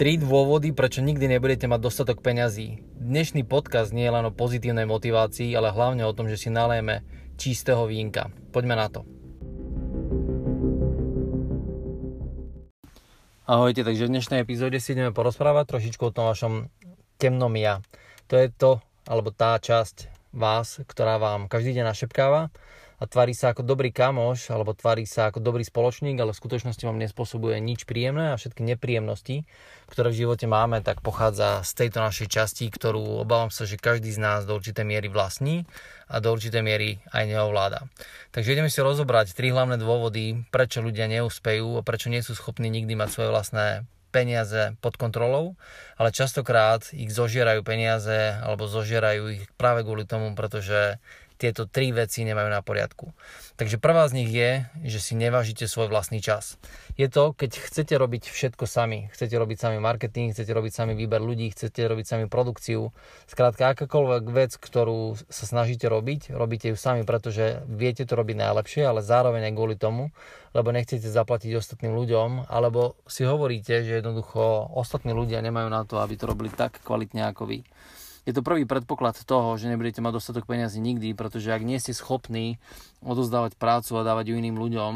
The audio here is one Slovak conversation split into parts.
3 dôvody, prečo nikdy nebudete mať dostatok peňazí. Dnešný podcast nie je len o pozitívnej motivácii, ale hlavne o tom, že si nalejeme čistého vínka. Poďme na to. Ahojte, takže v dnešnej epizóde si ideme porozprávať trošičku o tom vašom temnom ja. To je to, alebo tá časť vás, ktorá vám každý deň našepkáva a tvári sa ako dobrý kamoš alebo tvári sa ako dobrý spoločník, ale v skutočnosti vám nespôsobuje nič príjemné a všetky nepríjemnosti, ktoré v živote máme, tak pochádza z tejto našej časti, ktorú obávam sa, že každý z nás do určitej miery vlastní a do určitej miery aj neovláda. Takže ideme si rozobrať tri hlavné dôvody, prečo ľudia neúspejú a prečo nie sú schopní nikdy mať svoje vlastné peniaze pod kontrolou, ale častokrát ich zožierajú peniaze alebo zožierajú ich práve kvôli tomu, pretože tieto tri veci nemajú na poriadku. Takže prvá z nich je, že si nevážite svoj vlastný čas. Je to, keď chcete robiť všetko sami. Chcete robiť sami marketing, chcete robiť sami výber ľudí, chcete robiť sami produkciu. Skrátka, akákoľvek vec, ktorú sa snažíte robiť, robíte ju sami, pretože viete to robiť najlepšie, ale zároveň aj kvôli tomu, lebo nechcete zaplatiť ostatným ľuďom, alebo si hovoríte, že jednoducho ostatní ľudia nemajú na to, aby to robili tak kvalitne ako vy je to prvý predpoklad toho, že nebudete mať dostatok peniazy nikdy, pretože ak nie ste schopní odozdávať prácu a dávať ju iným ľuďom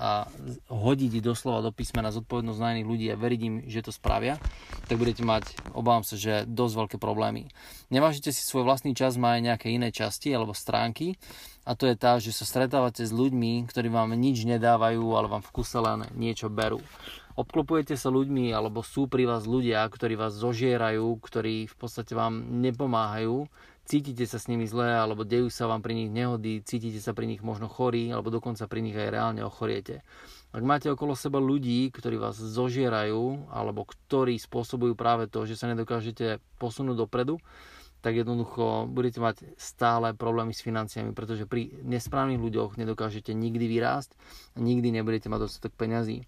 a hodiť doslova do písmena zodpovednosť na iných ľudí a veriť im, že to spravia, tak budete mať, obávam sa, že dosť veľké problémy. Nevážite si svoj vlastný čas, má aj nejaké iné časti alebo stránky a to je tá, že sa stretávate s ľuďmi, ktorí vám nič nedávajú, ale vám v kuse len niečo berú obklopujete sa ľuďmi alebo sú pri vás ľudia, ktorí vás zožierajú, ktorí v podstate vám nepomáhajú, cítite sa s nimi zle alebo dejú sa vám pri nich nehody, cítite sa pri nich možno chorí alebo dokonca pri nich aj reálne ochoriete. Ak máte okolo seba ľudí, ktorí vás zožierajú alebo ktorí spôsobujú práve to, že sa nedokážete posunúť dopredu, tak jednoducho budete mať stále problémy s financiami, pretože pri nesprávnych ľuďoch nedokážete nikdy vyrásť a nikdy nebudete mať dostatok peňazí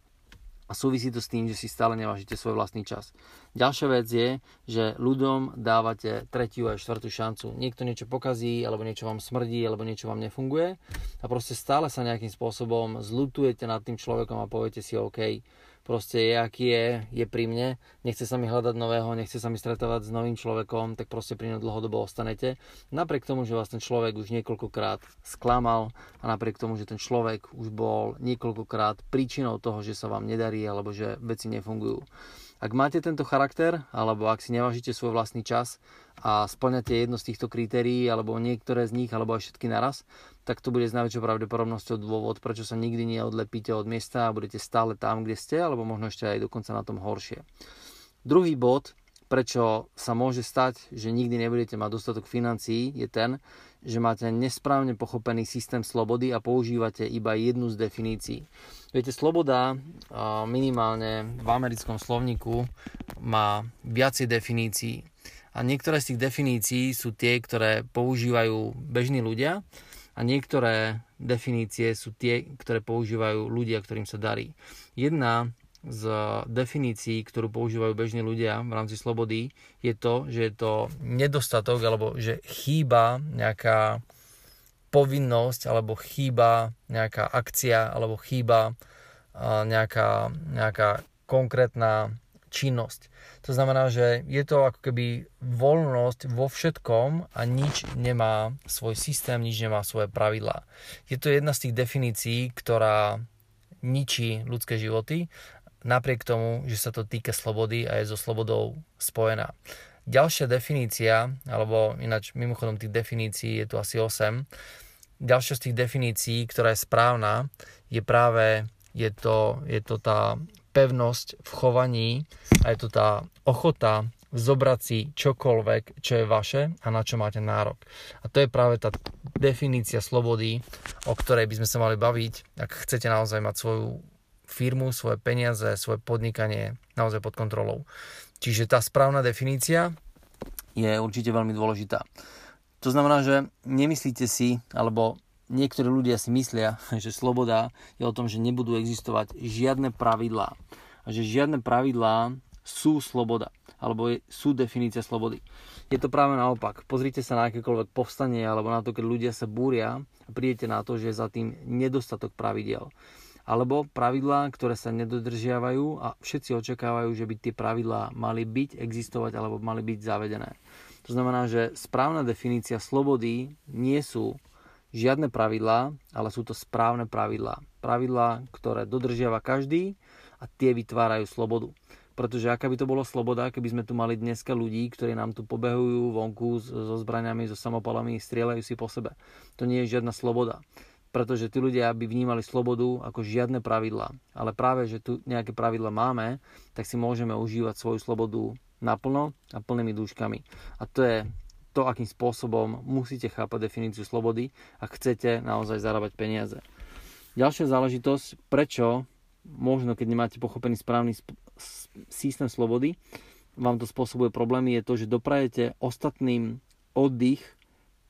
a súvisí to s tým, že si stále nevážite svoj vlastný čas. Ďalšia vec je, že ľuďom dávate tretiu a štvrtú šancu. Niekto niečo pokazí, alebo niečo vám smrdí, alebo niečo vám nefunguje a proste stále sa nejakým spôsobom zlutujete nad tým človekom a poviete si OK, proste je, aký je, je pri mne, nechce sa mi hľadať nového, nechce sa mi stretávať s novým človekom, tak proste pri ňom dlhodobo ostanete. Napriek tomu, že vás ten človek už niekoľkokrát sklamal a napriek tomu, že ten človek už bol niekoľkokrát príčinou toho, že sa vám nedarí alebo že veci nefungujú. Ak máte tento charakter, alebo ak si nevážite svoj vlastný čas a splňate jedno z týchto kritérií, alebo niektoré z nich, alebo aj všetky naraz, tak to bude s najväčšou pravdepodobnosťou dôvod, prečo sa nikdy neodlepíte od miesta a budete stále tam, kde ste, alebo možno ešte aj dokonca na tom horšie. Druhý bod, prečo sa môže stať, že nikdy nebudete mať dostatok financií, je ten, že máte nesprávne pochopený systém slobody a používate iba jednu z definícií. Viete, sloboda minimálne v americkom slovníku má viacej definícií. A niektoré z tých definícií sú tie, ktoré používajú bežní ľudia a niektoré definície sú tie, ktoré používajú ľudia, ktorým sa darí. Jedna z definícií, ktorú používajú bežní ľudia v rámci slobody, je to, že je to nedostatok alebo že chýba nejaká povinnosť alebo chýba nejaká akcia alebo chýba nejaká, nejaká konkrétna činnosť. To znamená, že je to ako keby voľnosť vo všetkom a nič nemá svoj systém, nič nemá svoje pravidlá. Je to jedna z tých definícií, ktorá ničí ľudské životy napriek tomu, že sa to týka slobody a je so slobodou spojená. Ďalšia definícia, alebo ináč mimochodom tých definícií je tu asi 8, ďalšia z tých definícií, ktorá je správna, je práve je to, je to tá pevnosť v chovaní a je to tá ochota zobrať si čokoľvek, čo je vaše a na čo máte nárok. A to je práve tá definícia slobody, o ktorej by sme sa mali baviť, ak chcete naozaj mať svoju firmu, svoje peniaze, svoje podnikanie naozaj pod kontrolou. Čiže tá správna definícia je určite veľmi dôležitá. To znamená, že nemyslíte si, alebo niektorí ľudia si myslia, že sloboda je o tom, že nebudú existovať žiadne pravidlá. A že žiadne pravidlá sú sloboda, alebo sú definícia slobody. Je to práve naopak. Pozrite sa na akékoľvek povstanie, alebo na to, keď ľudia sa búria a prídete na to, že je za tým nedostatok pravidel. Alebo pravidlá, ktoré sa nedodržiavajú a všetci očakávajú, že by tie pravidlá mali byť, existovať alebo mali byť zavedené. To znamená, že správna definícia slobody nie sú žiadne pravidlá, ale sú to správne pravidlá. Pravidlá, ktoré dodržiava každý a tie vytvárajú slobodu. Pretože aká by to bolo sloboda, keby sme tu mali dneska ľudí, ktorí nám tu pobehujú vonku so zbraniami, so samopalami, strieľajú si po sebe. To nie je žiadna sloboda pretože tí ľudia by vnímali slobodu ako žiadne pravidlá. Ale práve, že tu nejaké pravidla máme, tak si môžeme užívať svoju slobodu naplno a plnými dúškami. A to je to, akým spôsobom musíte chápať definíciu slobody, ak chcete naozaj zarábať peniaze. Ďalšia záležitosť, prečo možno keď nemáte pochopený správny sp- systém slobody, vám to spôsobuje problémy, je to, že doprajete ostatným oddych,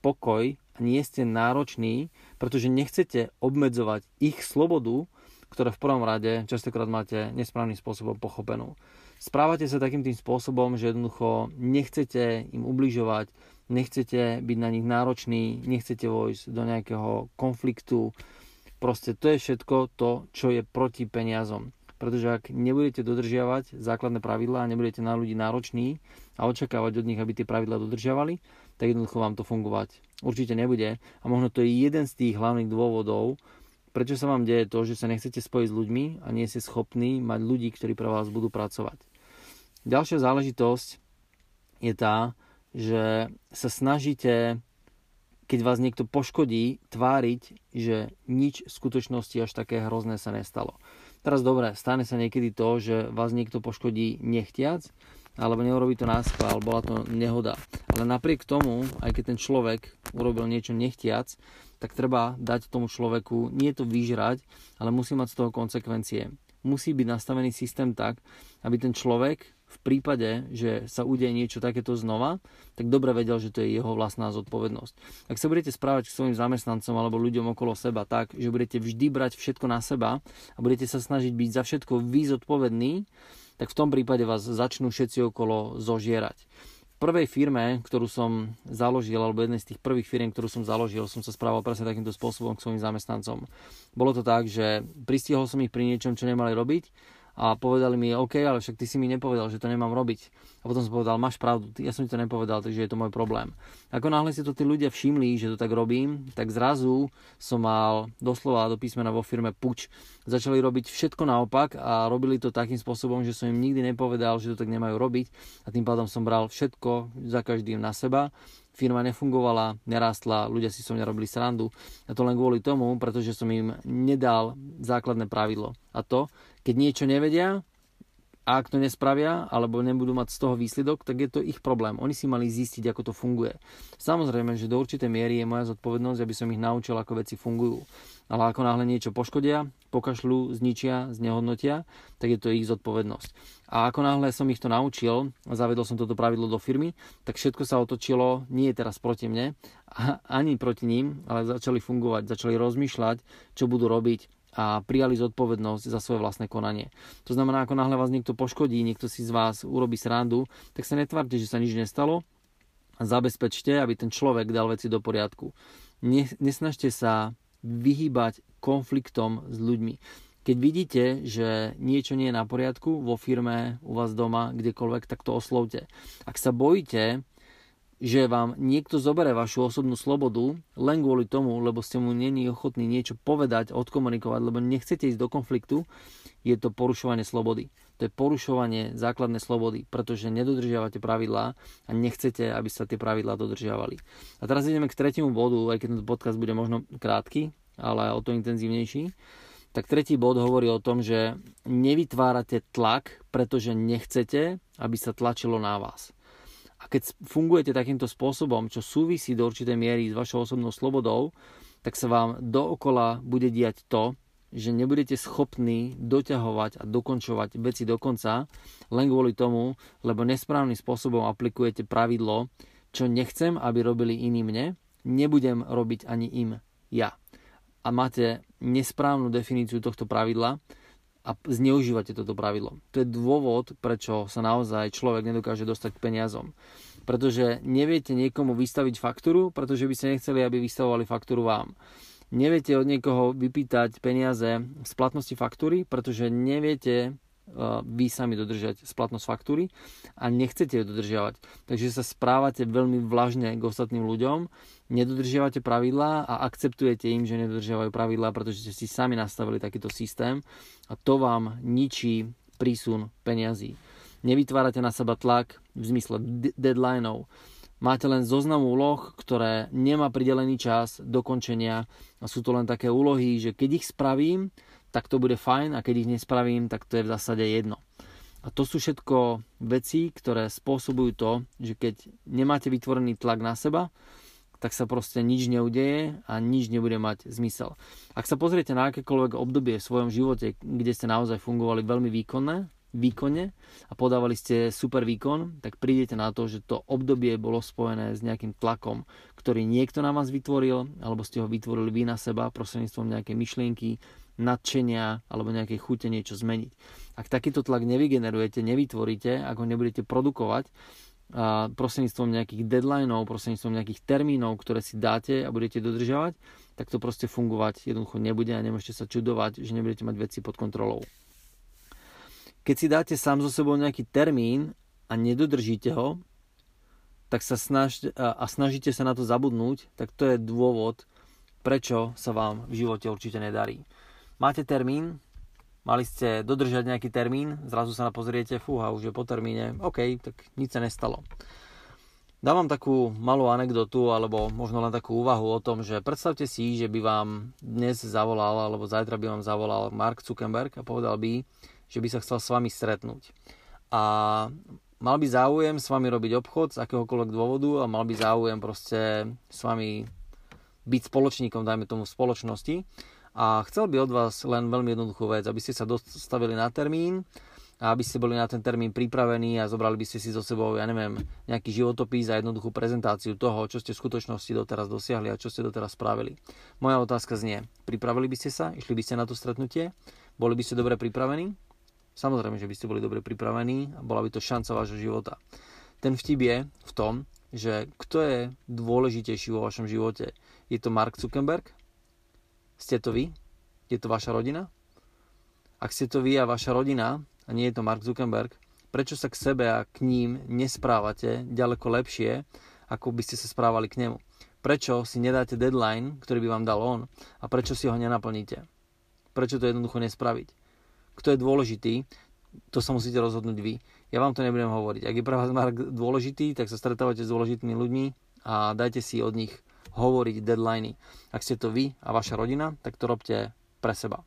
pokoj a nie ste nároční, pretože nechcete obmedzovať ich slobodu, ktoré v prvom rade častokrát máte nesprávnym spôsobom pochopenú. Správate sa takým tým spôsobom, že jednoducho nechcete im ubližovať, nechcete byť na nich náročný, nechcete vojsť do nejakého konfliktu. Proste to je všetko to, čo je proti peniazom. Pretože ak nebudete dodržiavať základné pravidlá nebudete na ľudí nároční a očakávať od nich, aby tie pravidlá dodržiavali, tak jednoducho vám to fungovať určite nebude. A možno to je jeden z tých hlavných dôvodov, prečo sa vám deje to, že sa nechcete spojiť s ľuďmi a nie ste schopní mať ľudí, ktorí pre vás budú pracovať. Ďalšia záležitosť je tá, že sa snažíte, keď vás niekto poškodí, tváriť, že nič v skutočnosti až také hrozné sa nestalo. Teraz dobre, stane sa niekedy to, že vás niekto poškodí nechtiac, alebo neurobi to náskval, bola to nehoda. Ale napriek tomu, aj keď ten človek urobil niečo nechtiac, tak treba dať tomu človeku nie to vyžrať, ale musí mať z toho konsekvencie. Musí byť nastavený systém tak, aby ten človek v prípade, že sa udeje niečo takéto znova, tak dobre vedel, že to je jeho vlastná zodpovednosť. Ak sa budete správať k svojim zamestnancom alebo ľuďom okolo seba tak, že budete vždy brať všetko na seba a budete sa snažiť byť za všetko vy zodpovední, tak v tom prípade vás začnú všetci okolo zožierať prvej firme, ktorú som založil, alebo jednej z tých prvých firm, ktorú som založil, som sa správal presne takýmto spôsobom k svojim zamestnancom. Bolo to tak, že pristihol som ich pri niečom, čo nemali robiť a povedali mi, OK, ale však ty si mi nepovedal, že to nemám robiť. A potom som povedal, máš pravdu, ja som ti to nepovedal, takže je to môj problém. Ako náhle si to tí ľudia všimli, že to tak robím, tak zrazu som mal doslova do písmena vo firme puč. Začali robiť všetko naopak a robili to takým spôsobom, že som im nikdy nepovedal, že to tak nemajú robiť a tým pádom som bral všetko za každým na seba firma nefungovala, nerástla, ľudia si so mňa robili srandu. A to len kvôli tomu, pretože som im nedal základné pravidlo. A to, keď niečo nevedia, a ak to nespravia, alebo nebudú mať z toho výsledok, tak je to ich problém. Oni si mali zistiť, ako to funguje. Samozrejme, že do určitej miery je moja zodpovednosť, aby som ich naučil, ako veci fungujú. Ale ako náhle niečo poškodia, pokašľú, zničia, znehodnotia, tak je to ich zodpovednosť. A ako náhle som ich to naučil a zavedol som toto pravidlo do firmy, tak všetko sa otočilo nie teraz proti mne, ani proti ním, ale začali fungovať, začali rozmýšľať, čo budú robiť, a prijali zodpovednosť za svoje vlastné konanie. To znamená, ako náhle vás niekto poškodí, niekto si z vás urobí srandu, tak sa netvárte, že sa nič nestalo a zabezpečte, aby ten človek dal veci do poriadku. Nesnažte sa vyhýbať konfliktom s ľuďmi. Keď vidíte, že niečo nie je na poriadku vo firme, u vás doma, kdekoľvek, tak to oslovte. Ak sa bojíte, že vám niekto zobere vašu osobnú slobodu len kvôli tomu, lebo ste mu není ochotní niečo povedať, odkomunikovať, lebo nechcete ísť do konfliktu, je to porušovanie slobody. To je porušovanie základnej slobody, pretože nedodržiavate pravidlá a nechcete, aby sa tie pravidlá dodržiavali. A teraz ideme k tretiemu bodu, aj keď tento podcast bude možno krátky, ale o to intenzívnejší. Tak tretí bod hovorí o tom, že nevytvárate tlak, pretože nechcete, aby sa tlačilo na vás. A keď fungujete takýmto spôsobom, čo súvisí do určitej miery s vašou osobnou slobodou, tak sa vám dookola bude diať to, že nebudete schopní doťahovať a dokončovať veci do konca len kvôli tomu, lebo nesprávnym spôsobom aplikujete pravidlo, čo nechcem, aby robili iní mne, nebudem robiť ani im ja. A máte nesprávnu definíciu tohto pravidla a zneužívate toto pravidlo. To je dôvod, prečo sa naozaj človek nedokáže dostať k peniazom. Pretože neviete niekomu vystaviť faktúru, pretože by ste nechceli, aby vystavovali faktúru vám. Neviete od niekoho vypýtať peniaze z platnosti faktúry, pretože neviete vy sami dodržať splatnosť faktúry a nechcete ju dodržiavať. Takže sa správate veľmi vlažne k ostatným ľuďom, nedodržiavate pravidlá a akceptujete im, že nedodržiavajú pravidlá, pretože ste si sami nastavili takýto systém a to vám ničí prísun peňazí. Nevytvárate na seba tlak v zmysle deadlineov. Máte len zoznam úloh, ktoré nemá pridelený čas dokončenia a sú to len také úlohy, že keď ich spravím, tak to bude fajn a keď ich nespravím, tak to je v zásade jedno. A to sú všetko veci, ktoré spôsobujú to, že keď nemáte vytvorený tlak na seba, tak sa proste nič neudeje a nič nebude mať zmysel. Ak sa pozriete na akékoľvek obdobie v svojom živote, kde ste naozaj fungovali veľmi výkonné, výkonne a podávali ste super výkon, tak prídete na to, že to obdobie bolo spojené s nejakým tlakom, ktorý niekto na vás vytvoril, alebo ste ho vytvorili vy na seba prostredníctvom nejakej myšlienky, nadšenia alebo nejakej chute niečo zmeniť. Ak takýto tlak nevygenerujete, nevytvoríte, ak ho nebudete produkovať, prostredníctvom nejakých deadlineov, prostredníctvom nejakých termínov, ktoré si dáte a budete dodržiavať, tak to proste fungovať jednoducho nebude a nemôžete sa čudovať, že nebudete mať veci pod kontrolou. Keď si dáte sám so sebou nejaký termín a nedodržíte ho, tak sa snaž, a snažíte sa na to zabudnúť, tak to je dôvod, prečo sa vám v živote určite nedarí máte termín, mali ste dodržať nejaký termín, zrazu sa na pozriete, fúha, už je po termíne, OK, tak nič sa nestalo. Dávam takú malú anekdotu, alebo možno len takú úvahu o tom, že predstavte si, že by vám dnes zavolal, alebo zajtra by vám zavolal Mark Zuckerberg a povedal by, že by sa chcel s vami stretnúť. A mal by záujem s vami robiť obchod z akéhokoľvek dôvodu a mal by záujem proste s vami byť spoločníkom, dajme tomu v spoločnosti a chcel by od vás len veľmi jednoduchú vec, aby ste sa dostavili na termín a aby ste boli na ten termín pripravení a zobrali by ste si so sebou, ja neviem, nejaký životopis a jednoduchú prezentáciu toho, čo ste v skutočnosti doteraz dosiahli a čo ste doteraz spravili. Moja otázka znie, pripravili by ste sa, išli by ste na to stretnutie, boli by ste dobre pripravení? Samozrejme, že by ste boli dobre pripravení a bola by to šanca vášho života. Ten vtip je v tom, že kto je dôležitejší vo vašom živote? Je to Mark Zuckerberg ste to vy? Je to vaša rodina? Ak ste to vy a vaša rodina, a nie je to Mark Zuckerberg, prečo sa k sebe a k ním nesprávate ďaleko lepšie, ako by ste sa správali k nemu? Prečo si nedáte deadline, ktorý by vám dal on a prečo si ho nenaplníte? Prečo to jednoducho nespraviť? Kto je dôležitý, to sa musíte rozhodnúť vy. Ja vám to nebudem hovoriť. Ak je pre vás Mark dôležitý, tak sa stretávate s dôležitými ľuďmi a dajte si od nich hovoriť deadliny. Ak ste to vy a vaša rodina, tak to robte pre seba.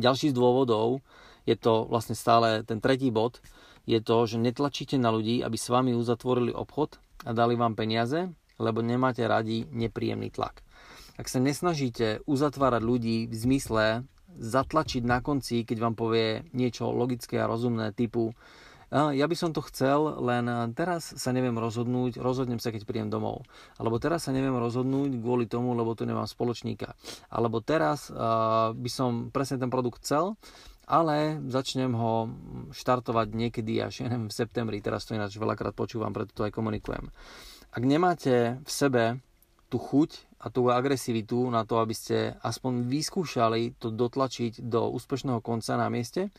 Ďalší z dôvodov je to vlastne stále ten tretí bod, je to, že netlačíte na ľudí, aby s vami uzatvorili obchod a dali vám peniaze, lebo nemáte radi nepríjemný tlak. Ak sa nesnažíte uzatvárať ľudí v zmysle zatlačiť na konci, keď vám povie niečo logické a rozumné typu ja by som to chcel, len teraz sa neviem rozhodnúť, rozhodnem sa, keď príjem domov. Alebo teraz sa neviem rozhodnúť kvôli tomu, lebo tu nemám spoločníka. Alebo teraz by som presne ten produkt chcel, ale začnem ho štartovať niekedy až ja neviem, v septembri. Teraz to ináč veľakrát počúvam, preto to aj komunikujem. Ak nemáte v sebe tú chuť a tú agresivitu na to, aby ste aspoň vyskúšali to dotlačiť do úspešného konca na mieste,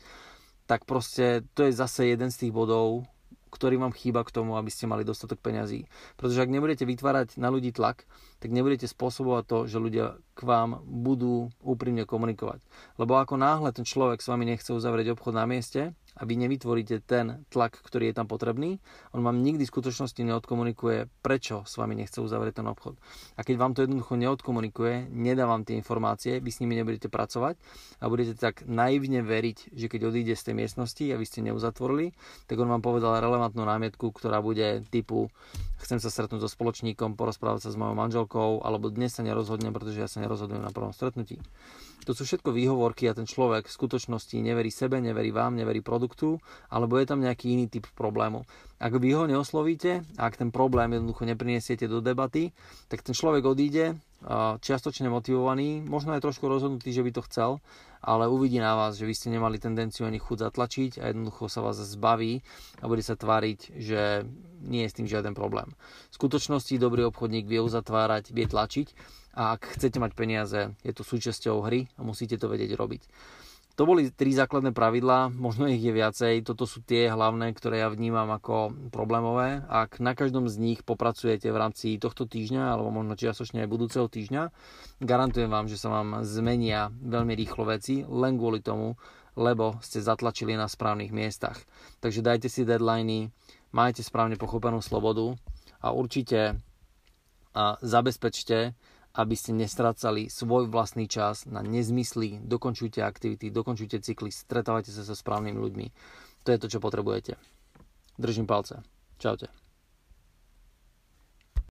tak proste to je zase jeden z tých bodov, ktorý vám chýba k tomu, aby ste mali dostatok peňazí. Pretože ak nebudete vytvárať na ľudí tlak, tak nebudete spôsobovať to, že ľudia k vám budú úprimne komunikovať. Lebo ako náhle ten človek s vami nechce uzavrieť obchod na mieste, a vy nevytvoríte ten tlak, ktorý je tam potrebný, on vám nikdy v skutočnosti neodkomunikuje, prečo s vami nechce uzavrieť ten obchod. A keď vám to jednoducho neodkomunikuje, nedá vám tie informácie, vy s nimi nebudete pracovať a budete tak naivne veriť, že keď odíde z tej miestnosti a vy ste neuzatvorili, tak on vám povedal relevantnú námietku, ktorá bude typu chcem sa stretnúť so spoločníkom, porozprávať sa s mojou manželkou, alebo dnes sa nerozhodnem, pretože ja sa nerozhodujem na prvom stretnutí. To sú všetko výhovorky a ten človek v skutočnosti neverí sebe, neverí vám, neverí produktu, alebo je tam nejaký iný typ problému. Ak vy ho neoslovíte, ak ten problém jednoducho neprinesiete do debaty, tak ten človek odíde čiastočne motivovaný, možno aj trošku rozhodnutý, že by to chcel, ale uvidí na vás, že vy ste nemali tendenciu ani chuť zatlačiť a jednoducho sa vás zbaví a bude sa tváriť, že nie je s tým žiaden problém. V skutočnosti dobrý obchodník vie uzatvárať, vie tlačiť a ak chcete mať peniaze, je to súčasťou hry a musíte to vedieť robiť. To boli tri základné pravidlá, možno ich je viacej, toto sú tie hlavné, ktoré ja vnímam ako problémové. Ak na každom z nich popracujete v rámci tohto týždňa, alebo možno čiastočne aj budúceho týždňa, garantujem vám, že sa vám zmenia veľmi rýchlo veci, len kvôli tomu, lebo ste zatlačili na správnych miestach. Takže dajte si deadliny, majte správne pochopenú slobodu a určite a zabezpečte, aby ste nestrácali svoj vlastný čas na nezmysly, dokončujte aktivity, dokončujte cykly, stretávajte sa so správnymi ľuďmi. To je to, čo potrebujete. Držím palce. Čaute.